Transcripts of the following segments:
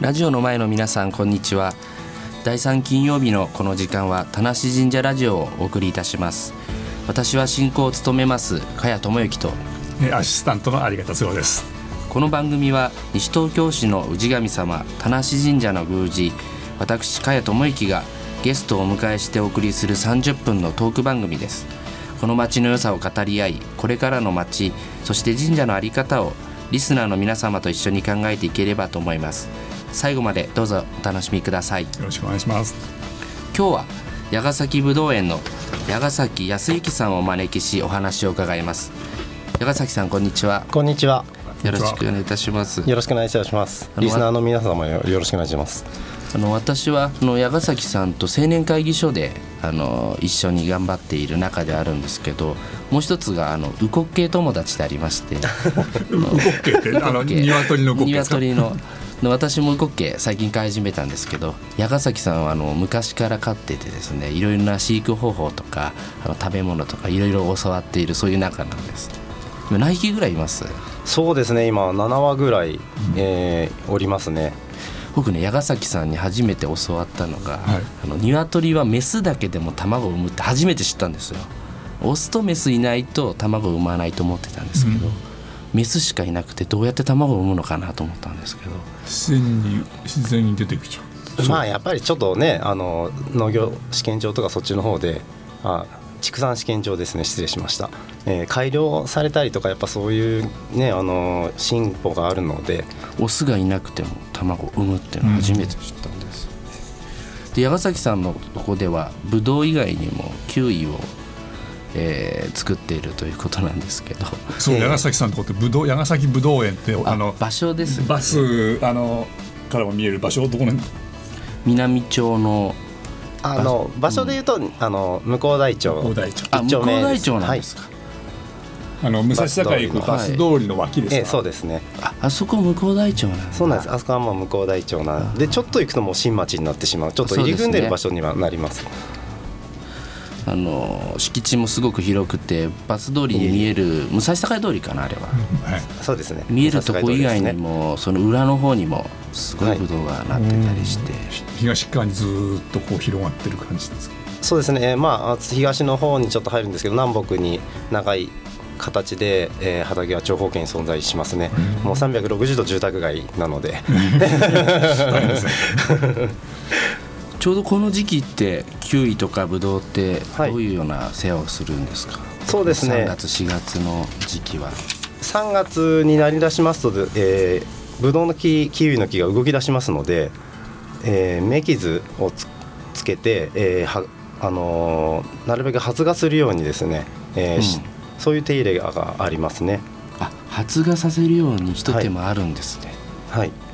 ラジオの前の皆さんこんにちは。第3金曜日のこの時間は田無神社ラジオをお送りいたします。私は進行を務めます茅智之と。アシスタントの有方剛です。この番組は西東京市の氏神様田無神社の宮司私茅智之がゲストをお迎えしてお送りする30分のトーク番組です。この街の良さを語り合いこれからの街そして神社の在り方をリスナーの皆様と一緒に考えていければと思います最後までどうぞお楽しみください。よろしくお願いします。今日は矢ヶ崎ぶどう園の矢ヶ崎康之さんをお招きしお話を伺います。矢ヶ崎さんこんにちは。こんにちは。よろしくお願いいたします。よろしくお願いいたします。リスナーの皆様もよろしくお願いします。あの私はあの矢ヶ崎さんと青年会議所であの一緒に頑張っている中であるんですけどもう一つがあのウコッケ友達でありまして。ウコッケってあの鶏の鶏の私もウコッケ最近飼い始めたんですけど矢ヶ崎さんはあの昔から飼っててですねいろいろな飼育方法とかあの食べ物とかいろいろ教わっているそういう中なんです。何匹ぐらいいます？そうですね今7羽ぐらい、えー、おりますね。僕ね矢ヶ崎さんに初めて教わったのが、はい、あの鶏はメスだけでも卵を産むって初めて知ったんですよ。オスとメスいないと卵を産まないと思ってたんですけど、うん、メスしかいなくてどうやって卵を産むのかなと思ったんですけど。自然に自然に出てきちゃう。まあやっぱりちょっとねあの農業試験場とかそっちの方であ畜産試験場ですね。失礼しました、えー、改良されたりとかやっぱそういうねあの進歩があるので。オスがいなくても卵を産むっていうのは初めて知ったんです、うん、で矢ヶ崎さんのとこではブドウ以外にもキウイをえー、作っているということなんですけど。そう、矢ヶ崎さんのとこってぶどう矢ヶ崎ぶどう園ってあの場所です、ね、バスあのからも見える場所どこの南町のあの場所でいうと、うん、あの向こう大町。向こう大町。あ向こう大町なんですか、はい。あの武蔵境行くバス通りの脇ですか、ええ、そうですね。ああそこ向こう大町なんそうなんです。あそこはもう向こう大町なんでちょっと行くともう新町になってしまう。ちょっと入り組んでる場所にはなりますあの敷地もすごく広くてバス通りに見える武蔵境通りかなあれは、はい、そうですね。見えるとこ以外にも、その裏の方にもすごいぶどうがなってたりして、はい、東側にずっとこう広がってる感じですか？そうですね、まあ、東の方にちょっと入るんですけど南北に長い形で、えー、畑は長方形に存在しますね、うん、もう360度住宅街なので ちょうどこの時期ってキウイとかブドウってどういうような世話をするんですか、はい、そうですね。3月4月の時期は。3月になりだしますと、えー、ブドウの木キウイの木が動き出しますので、えー、目傷をつつけて、えーはあのー、なるべく発芽するようにですね、えー、うん、そういう手入れがありますね。あ発芽させるように一手間あるんですね。はい、はい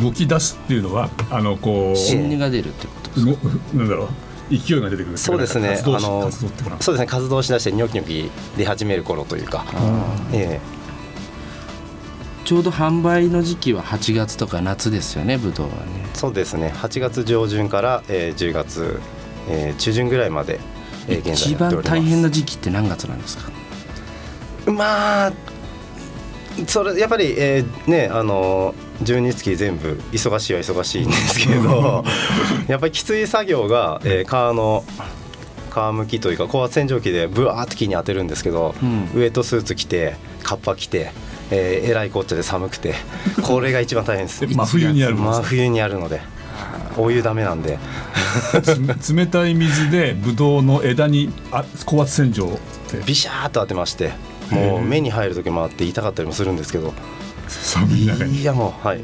動き出すっていうのはあのこう心理が出るってことですか？なんだろう勢いが出てくる。そうですね。あのそうですね。活動しだしてニョキニョキ出始める頃というか、ええ、ちょうど販売の時期は8月とか夏ですよねブドウはね。そうですね。8月上旬から、えー、10月、えー、中旬ぐらいまで、えー、現在一番大変な時期って何月なんですか？まあそれやっぱり、えー、ねあの12月全部忙しいは忙しいんですけど やっぱりきつい作業が、えー、川の皮むきというか高圧洗浄機でぶわーって木に当てるんですけど、うん、ウエットスーツ着てカッパ着て、えー、えらいこっちゃで寒くてこれが一番大変です。真冬にやる真冬にやるのでお湯ダメなんで。冷たい水でブドウの枝にあ高圧洗浄ビシャーっと当てましてもう目に入る時もあって痛かったりもするんですけど寒い中にいやもうはい。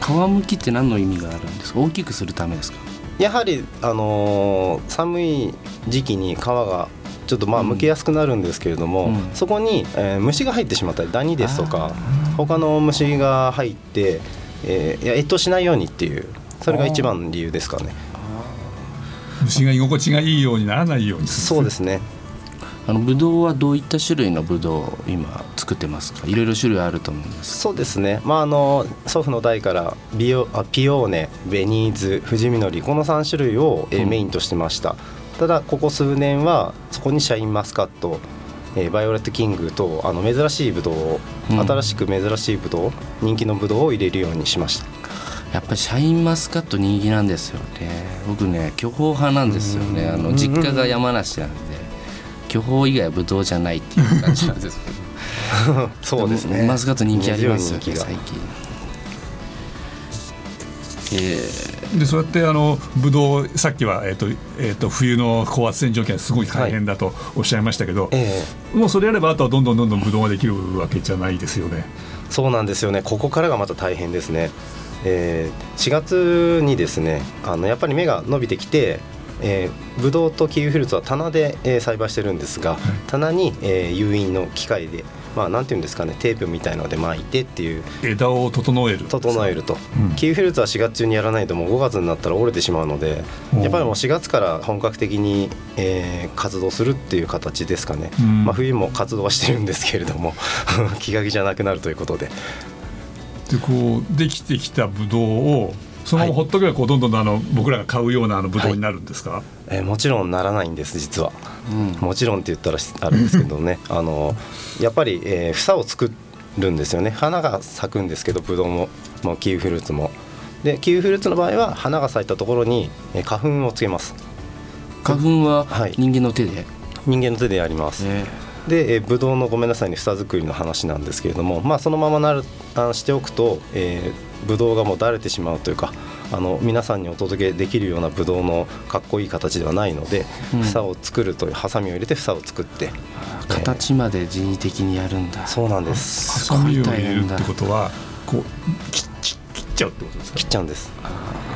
皮むきって何の意味があるんですか？大きくするためですか？やはり、あのー、寒い時期に皮がちょっとまあ剥けやすくなるんですけれども、うん、そこに、えー、虫が入ってしまったりダニですとか他の虫が入って、えー、いや越冬しないようにっていうそれが一番の理由ですかね。虫が居心地がいいようにならないようにそうですねあのブドウはどういった種類のブドウを今作ってますか？いろいろ種類あると思うんです。そうですね、まあ、あの祖父の代からビオあピオーネベニーズ富士みのりこの3種類を、えメインとしてました、ただここ数年はそこにシャインマスカット、えーバイオレットキングとあの珍しいブドウを、うん。新しく珍しいブドウ人気のブドウを入れるようにしました。やっぱりシャインマスカット人気なんですよね。僕ね巨峰派なんですよね。あの実家が山梨なんで巨峰以外はブドウじゃないっていう感じなんです。けどそうですねマスカット人気ありますよね。最近えでそうやってあのブドウさっきは、えっとえっと冬の高圧洗浄機はすごい大変だとおっしゃいましたけど、ええ。もうそれやればあとはどんどんどんどんブドウができるわけじゃないですよね。そうなんですよね。ここからがまた大変ですね、えー4月にですねあのやっぱり芽が伸びてきて、えー、ブドウとキウイフルーツは棚で、えー栽培してるんですが、棚に、えー誘引の機械でまあなんていうんですかねテープみたいので巻いてっていう。枝を整える。整えると、うん。キウイフルーツは4月中にやらないともう5月になったら折れてしまうのでやっぱりもう4月から本格的に、えー活動するっていう形ですかね、うん。まあ、冬も活動はしてるんですけれども 気が気じゃなくなるということで。でこうできてきたブドウをそのままほっとけばこうどんどんあの僕らが買うようなあのブドウになるんですか、えーもちろんならないんです実は。ーうん。もちろんって言ったらしあるんですけどね。あのやっぱり、えー房を作るんですよね。花が咲くんですけどブドウももうキウイフルーツも。でキウイフルーツの場合は花が咲いたところに、えー花粉をつけます。花粉ははい。人間の手で、人間の手でやります、えで、えー、ブドウのごめんなさいね房作りの話なんですけれどもまあそのままなるあのしておくと、えーブドウがもうだれてしまうというかあの皆さんにお届けできるようなブドウのかっこいい形ではないので、うん。房を作るというハサミを入れて房を作ってー形まで人為的にやるんだ。そうなんです。ハサミを入れるってことはこう切っちゃうってことですか？切っちゃうんです。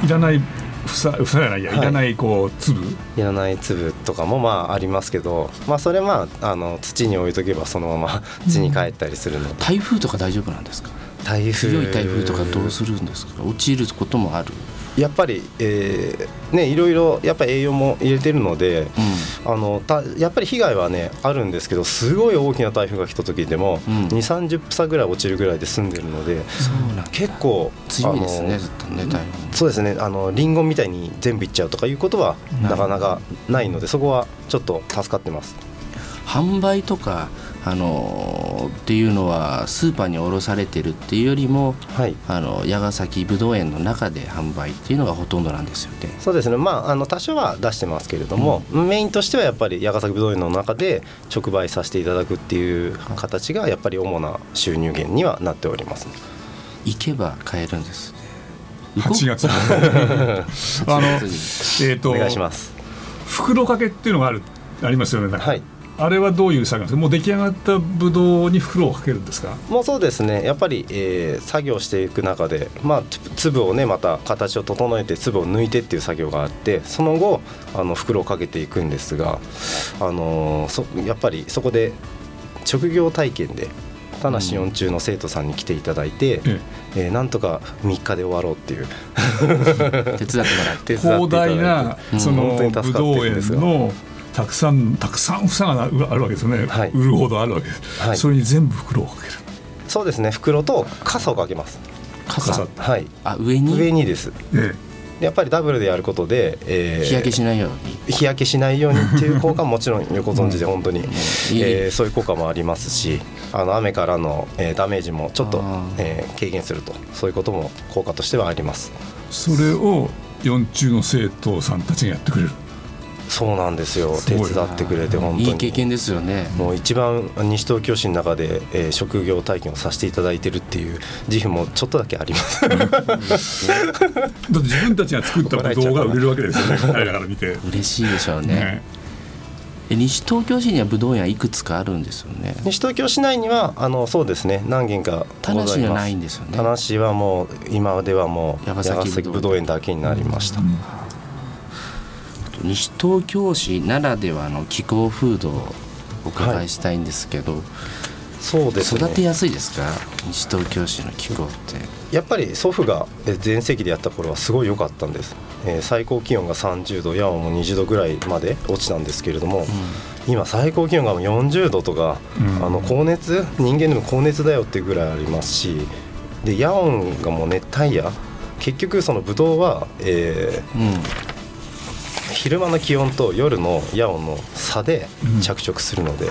いらない房房じゃないや、はい。い、らないこう粒？いらない粒とかもまあありますけど、まあ、それまああの土に置いとけばそのまま土に帰ったりするので、台風とか大丈夫なんですか？台風。強い台風とかどうするんですか？落ちることもある、やっぱり、えーねいろいろやっぱり栄養も入れてるので、うあのたやっぱり被害はねあるんですけどすごい大きな台風が来た時でも、うん。2 3 0房ぐらい落ちるぐらいで済んでるので結構強いですねずっとそうですねあのリンゴみたいに全部いっちゃうとかいうことはななかなかないのでそこはちょっと助かってます。販売とかあのーっていうのはスーパーに卸されてるっていうよりもはい。あの矢ヶ崎ぶどう園の中で販売っていうのがほとんどなんですよね。そうですね。まああの多少は出してますけれども、メインとしてはやっぱり矢ヶ崎ぶどう園の中で直売させていただくっていう形がやっぱり主な収入源にはなっております。行けば買えるんですね。8月にあの えっ、とお願いします。袋掛けっていうのがあるありますよね。はいあれはどういう作業ですか？もう出来上がったブドウに袋をかけるんですか？もうそうですね。やっぱり、えー作業していく中で、まあ、つ粒をねまた形を整えて粒を抜いてっていう作業があってその後あの袋をかけていくんですが、あのーそやっぱりそこで職業体験で田無四中の生徒さんに来ていただいて、ええ。ーなんとか3日で終わろうっていう。手伝ってもらって。手伝っていただ広いて。大なうん。その本当に助かってブドウるんですが。園のたくさんたくさん房があるわけですよね、はい。売るほどあるわけです、はい。それに全部袋をかける。そうですね。袋と傘をかけます。傘。傘。はい。あ上に？上にです。えやっぱりダブルでやることで、えー日焼けしないように。日焼けしないようにっていう効果ももちろんよくご存知で本当に、いいえーそういう効果もありますしあの雨からの、えーダメージもちょっとえー軽減すると。そういうことも効果としてはあります。それを四中の生徒さんたちがやってくれるそうなんですよ。手伝ってくれて本当に。いい経験ですよね。もう一番西東京市の中で、えー職業体験をさせていただいてるっていう自負もちょっとだけあります。だって自分たちが作ったブドウが売れるわけですよね。彼らから見て、嬉しいでしょうね。ね。え西東京市にはぶどう園いくつかあるんですよね。西東京市内にはあのそうですね。何軒か田無にはないんですよね。田無はもう今ではもう矢矢ヶヶ崎ぶどう崎ぶどう園だけになりました、西東京市ならではの気候風土をお伺いしたいんですけど、そうですね。育てやすいですか？西東京市の気候って。やっぱり祖父がえ全盛期でやった頃はすごい良かったんです、えー最高気温が30度ヤオも20度ぐらいまで落ちたんですけれども、今最高気温がもう40度とか、うん。あの高熱人間でも高熱だよっていうぐらいありますしでヤオンがもう熱帯夜。結局そのブドウは、えーうん、昼間の気温と夜のヤオンの差でうん。着色するので、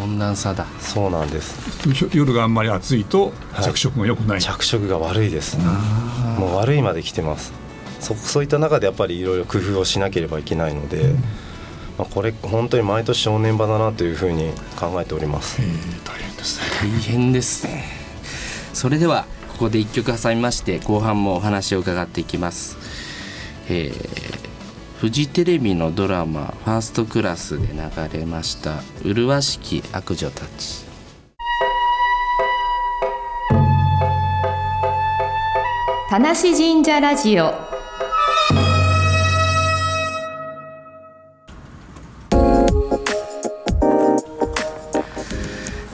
温暖差だ。そうなんです。夜があんまり暑いとはい。着色が良くない、着色が悪いですもう悪いまで来てます。そそういった中でやっぱりいろいろ工夫をしなければいけないので、まあ、これ本当に毎年正念場だなというふうに考えております。えー大変ですね。大変ですね。それではここで1曲挟みまして後半もお話を伺っていきます、えーフジテレビのドラマ「ファーストクラス」で流れました「麗しき悪女たち」田無神社ラジオ。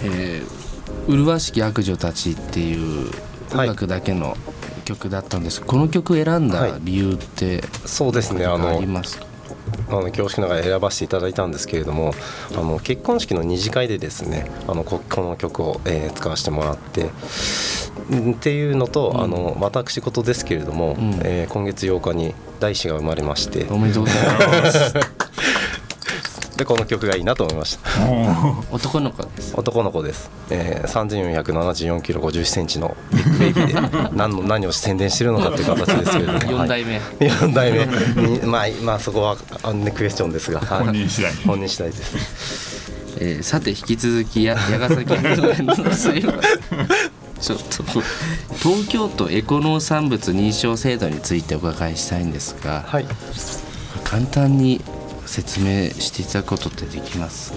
えー麗しき悪女たち」っていう音楽だけの曲だったんです、この曲選んだ理由ってそうですね。あのりますか？あの恐縮ながら選ばせていただいたんですけれどもあの結婚式の二次会でですねあのここの曲を、えー使わせてもらってんっていうのと、うん。あの私事ですけれども、うん。えー今月8日に大子が生まれまして。おめでとうございます でこの曲がいいなと思いました。男の子です。男の子です、えー、3474キロ50センチのビッグベイビーで 何の何を宣伝してるのかっていう形ですけれども。4代目、はい、4代目。にまあまあそこはあの、ね、クエスチョンですが。はい。本人次第本人次第です。えーさて引き続きや矢ヶ崎の水は ちょっと。東京都エコ農産物認証制度についてお伺いしたいんですが、はい。簡単に説明していただくことってできます？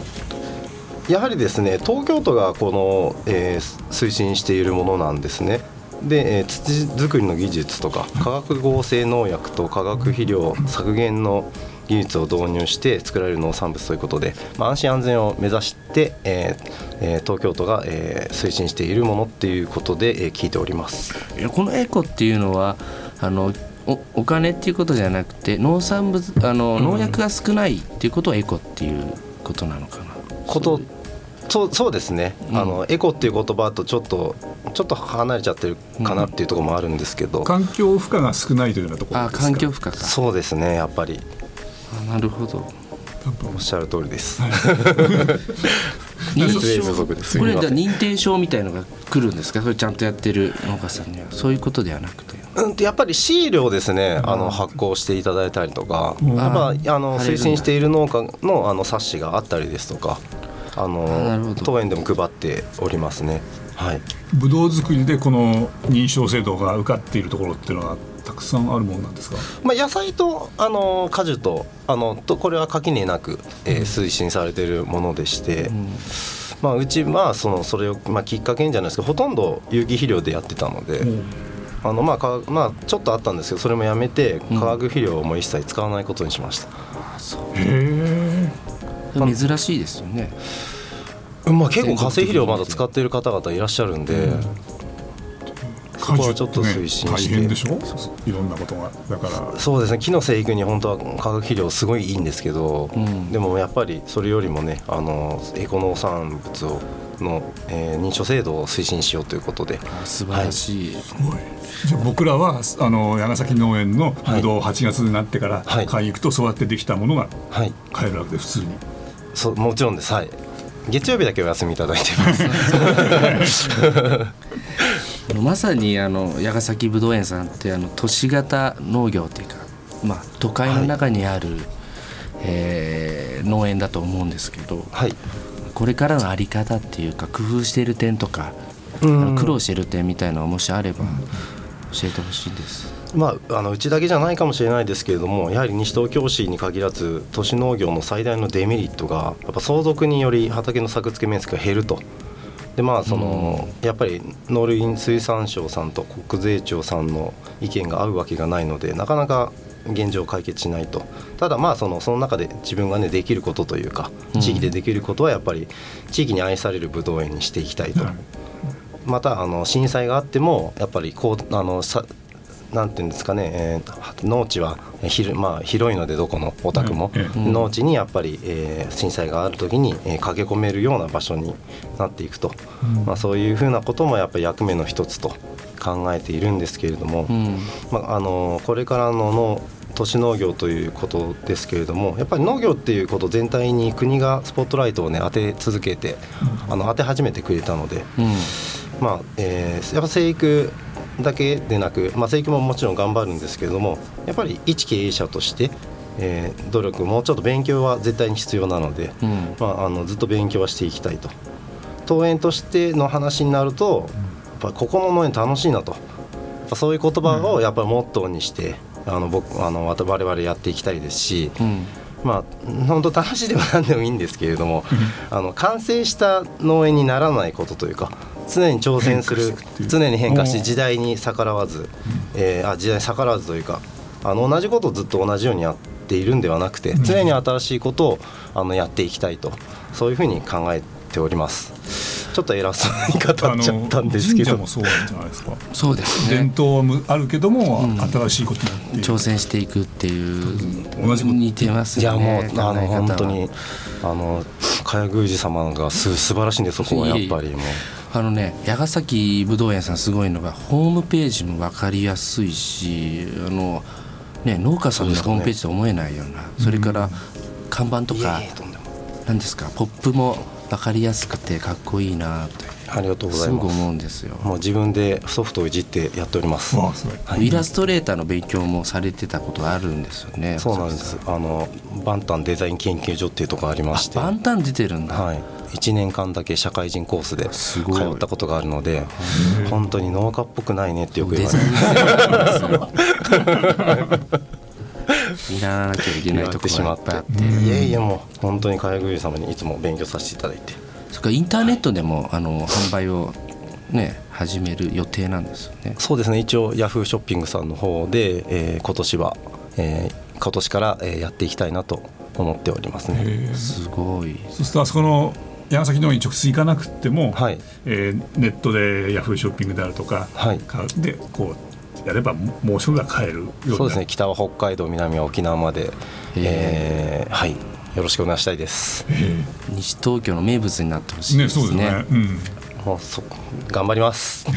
やはりですね東京都がこの、えー推進しているものなんですね。で、えー土作りの技術とか化学合成農薬と化学肥料削減の技術を導入して作られる農産物ということで、まあ、安心安全を目指して、えーえー東京都が、えー推進しているものっていうことで、えー聞いております。このエコっていうのはあのおお金っていうことじゃなくて農産物あの農薬が少ないっていうことをエコっていうことなのかな、ことそうそうですね、うん。あのエコっていう言葉とちょっとちょっと離れちゃってるかなっていうところもあるんですけど、環境負荷が少ないというようなところあですか？環境負荷か。そうですねやっぱり。あなるほど。おっしゃる通りです。認失礼不足です。これじゃ認定証みたいのが来るんですか？それちゃんとやってる農家さんには。そういうことではなくてうんとやっぱりシールをですねあの発行していただいたりとか、うん。やっぱあの推進している農家のあの冊子があったりですとかあの当園でも配っておりますね。はい、ブドウ作りでこの認証制度が受かっているところっていうのはたくさんあるものなんですか？まあ、野菜とあの果樹とあのとこれは垣根なく、えー推進されているものでして、うん。まあ、うちはそのそれを、まあ、きっかけにじゃないですけどほとんど有機肥料でやってたので、あのまあかまあ、ちょっとあったんですけどそれもやめてうん。化学肥料をもう一切使わないことにしました。へえ珍しいですよね。まあ、結構化成肥料まだ使っている方々いらっしゃるんで、そこはちょっと推進して、大変でしょ？いろんなことが。だから。そうですね。木の生育に本当は化学肥料すごいいいんですけど、うん。でもやっぱりそれよりもねあのエコ農産物をの、えー認証制度を推進しようということで。あ素晴らしい、すごい。じゃあ僕らはあの長崎農園のブドウ8月になってからはい。買いに行くとそうやってできたものがはい。買えるわけで普通に。そうもちろんです。はい。月曜日だけお休みいただいてます。まさにあの矢ヶ崎ぶどう園さんってあの都市型農業っていうか、まあ、都会の中にある、えー農園だと思うんですけどはいこれからの在り方っていうか工夫している点とか、あうんの苦労している点みたいなのがもしあれば教えてほしいです。まあ、あのうちだけじゃないかもしれないですけれどもやはり西東京市に限らず都市農業の最大のデメリットがやっぱ相続により畑の作付け面積が減ると。でまあそのやっぱり農林水産省さんと国税庁さんの意見が合うわけがないのでなかなか現状解決しないと。ただまあそのその中で自分がねできることというかうん。地域でできることはやっぱり地域に愛されるぶどう園にしていきたいと。またあの震災があってもやっぱりこうあのさなんていうんですかね、えー農地はひる、まあ、広いのでどこのお宅も、ええうん。農地にやっぱり、えー震災がある時に、えー駆け込めるような場所になっていくと、うん。まあ、そういうふうなこともやっぱり役目の一つと考えているんですけれども、うん。まあ、あのこれからのの都市農業ということですけれどもやっぱり農業っていうこと全体に国がスポットライトをね当て続けて、あの当て始めてくれたので、うん。まあえーやっぱ生育だけでなく、まあ、生育ももちろん頑張るんですけれどもやっぱり一経営者として、えー努力もうちょっと勉強は絶対に必要なので、うん。まあ、あのずっと勉強はしていきたいと。登園としての話になるとやっぱここの農園楽しいなと。そういう言葉をやっぱりモットーにして、あの僕あの我々やっていきたいですし、うん。まあ本当楽しいでも何でもいいんですけれどもあの完成した農園にならないことというか常に挑戦する常に変化して時代に逆らわず、えーあ時代に逆らわずというかあの同じことをずっと同じようにやっているんではなくて常に新しいことをあのやっていきたいとそういうふうに考えておりますちょっと偉そうに語っちゃったんですけど。神社もそうなんじゃないですか。そうです伝ね統はむあるけども、うん。新しいことになっている挑戦していくっていう同じこと似てますいやよねもうあの本当にあの茅宮司様がす素晴らしいんでそこはやっぱりもう。あのね矢ヶ崎ぶどう園さんすごいのがホームページも分かりやすいしあの、ね、農家さんのホームページと思えないようなそ,、れから看板とか何ですかポップも分かりやすくてかっこいいなってありがとうござす。ごくいます思うんですよ。もう自分でソフトをいじってやっております。イラストレーターの勉強もされてたことがあるんですよね。そうなんです。あのバンタンデザイン研究所っていうところありまして。あバンタン出てるんだ。はい、1年間だけ社会人コースですごい。通ったことがあるので本当に農家っぽくないねってよく言デわれます 見習わなきゃいけないところがいっぱいあって。いえいえもう本当に茅宮司様にいつも勉強させていただいてそれからインターネットでもあの販売をね始める予定なんですよね。そうですね一応ヤフーショッピングさんの方で、えー今年は、えー今年から、えーやっていきたいなと思っておりますねへえすごい。そうするとあそこの矢崎農園に直接行かなくっても、はいえーネットでヤフーショッピングであるとか、はいかでこうやればももうすぐが買えるようになる。そうですね。北は北海道南は沖縄まで、えーはい。よろしくお願いしたいです。へ西東京の名物になってほしえねいですそうですね。ね。うん。もうそ頑張ります。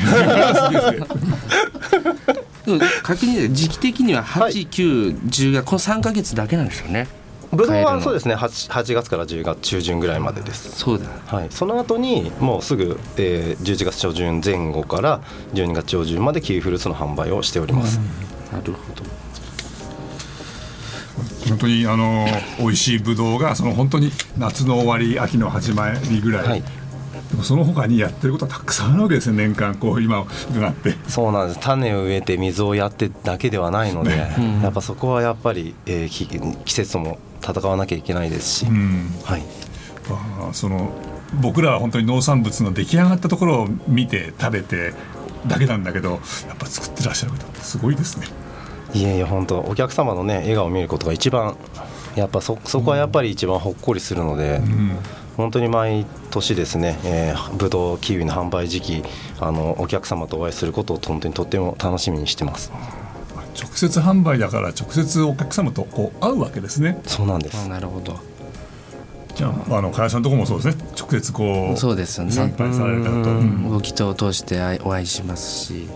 確認で時期的には8、はい。9、10がこの3か月だけなんですよね。ぶどうはそうですね。8, 8月から10月中旬ぐらいまでです。そうだ。はい、その後にもうすぐ、えー11月初旬前後から12月上旬までキウイフルーツの販売をしております、なるほど。本当にあの美味しいぶどうがその本当に夏の終わり秋の始まりぐらい、はい。でもその他にやってることはたくさんあるわけですね年間こう今伺って。そうなんです。種を植えて水をやってだけではないので、やっぱそこはやっぱり、えーき季節とも戦わなきゃいけないですし、うん。はい、あーその僕らは本当に農産物の出来上がったところを見て食べてだけなんだけどやっぱ作ってらっしゃる方ってすごいですね。いえいえ本当。お客様のね笑顔を見ることが一番やっぱそそこはやっぱり一番ほっこりするので、うん。本当に毎年ですね、えー、ブドウキウイの販売時期あのお客様とお会いすることを本当にとっても楽しみにしてます直接販売だから直接お客様とこう会うわけですね。そうなんですあなるほど。じゃああの加谷さんのとこもそうですね直接こうそうですよね参拝される方と。動きと通して会いお会いしますし、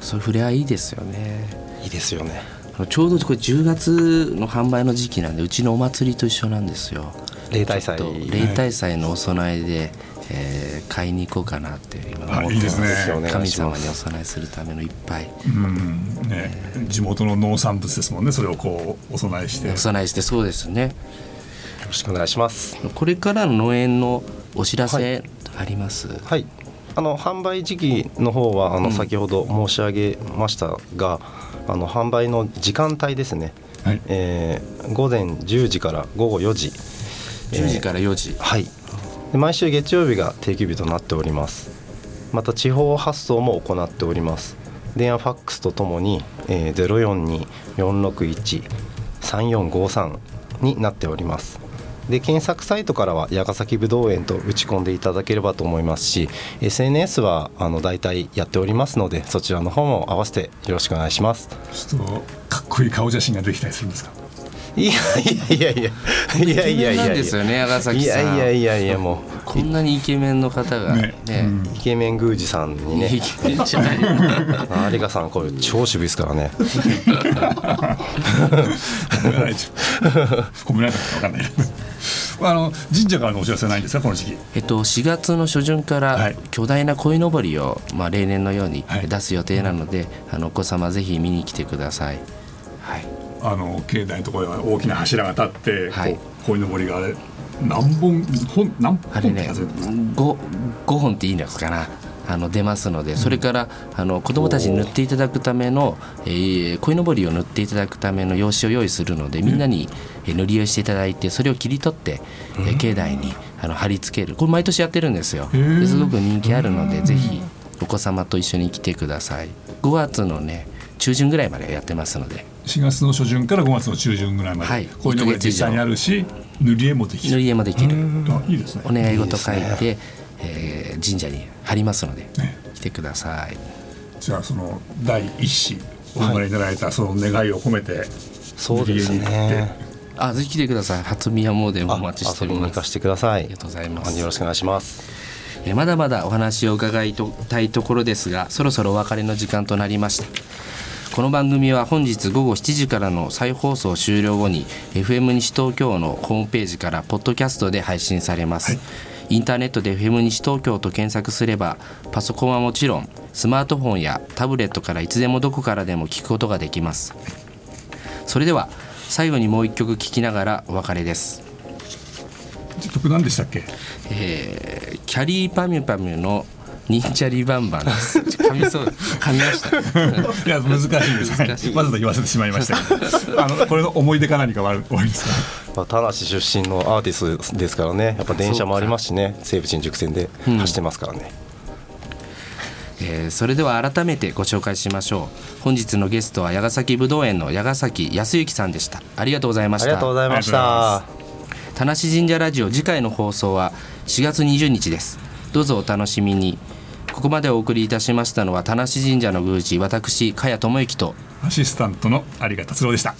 そういう触れ合いいいですよね。いいですよねちょうどこれ10月の販売の時期なんでうちのお祭りと一緒なんですよ。例大祭例大祭のお供えで、えー買いに行こうかなって今思ってあいいです神様にお供えするためのいっぱいうん。ね、地元の農産物ですもんね。それをこうお供えして。よお供えしてそうですね。ろしくお願いします。これからの農園のお知らはせあります？はい。あの販売時期の方はあのうん。先ほど申し上げましたが、あの販売の時間帯ですね、はい。えー午前10時から午後4時。10時から4時。はいで毎週月曜日が定休日となっております。また地方発送も行っております。電話ファックスとともに、えー、042-461-3453になっております。で検索サイトからは矢ヶ崎ぶどう園と打ち込んでいただければと思いますし SNS はあの大体やっておりますのでそちらの方も合わせてよろしくお願いします。ちょっとかっこいい顔写真ができたりするんですか？いやいやいやいや。いやいやいですよね矢ヶ崎いさんやいや。いやいやもこんなにイケメンの方がね。ね。うんうイケメン宮司さんにね。イケメンじゃない。有賀さんこれ超渋いですからね。褒められちゃう褒められたか分かんない。あの神社からのお知らせないんですかこの時期？えっと、4月の初旬かはらい。巨大な鯉のぼりを、まあ、例年のようにはい。出す予定なので、あのお子様ぜひ見に来てください。はい、あの境内のところには大きな柱が立って、はい。こう鯉のぼりがあれ何本本何本あれね数えてます？5, 5本っていいんですかな？あの出ますのでそれからあの子どもたちに塗っていただくための、えー、鯉のぼりを塗っていただくための用紙を用意するのでみんなにえー塗り絵をしていただいてそれを切り取って、えー境内にあの貼り付ける。これ毎年やってるんですよ。すごく人気あるのでぜひお子様と一緒に来てください。5月のね中旬ぐらいまでやってますので。4月の初旬から5月の中旬ぐらいまで、はい。鯉のぼり実際にあるし塗り絵もできる。塗り絵もできる。あいいですね。お願い事書いてえー神社に貼りますのでね。来てください。じゃあその第一子お生まれになられたその願いを込めてそうです塗り絵に行って。ねあ、ぜひ来てください。初宮詣でもおあ待ちしております。遊びに行かせてください。ありがとうございます。よろしくお願いします。えーまだまだお話を伺いたいところですが、そろそろお別れの時間となりました。この番組は本日午後7時からの再放送終了後に FM 西東京のホームページからポッドキャストで配信されます、インターネットで FM 西東京と検索すればパソコンはもちろんスマートフォンやタブレットからいつでもどこからでも聞くことができます。それでは最後にもう一曲聴きながらお別れです。曲何でしたっけ？えーキャリーパミュパミュの忍者リバンバンです。噛みそう、噛みました。いや難しいです難しいわざと言わせてしまいましたけどあのこれの思い出か何かは終わりですか？まあ、田無出身のアーティストですからねやっぱ電車もありますしね西武新宿線で走ってますからね、えーそれでは改めてご紹介しましょう。本日のゲストは矢ヶ崎ぶどう園の矢ヶ崎康之さんでした。ありがとうございました。ありがとうございましあた田無神社ラジオ次回の放送は4月20日です。どうぞお楽しみに。ここまでお送りいたしましたのは田無神社の宮司私加谷智之とアシスタントの有賀達郎でした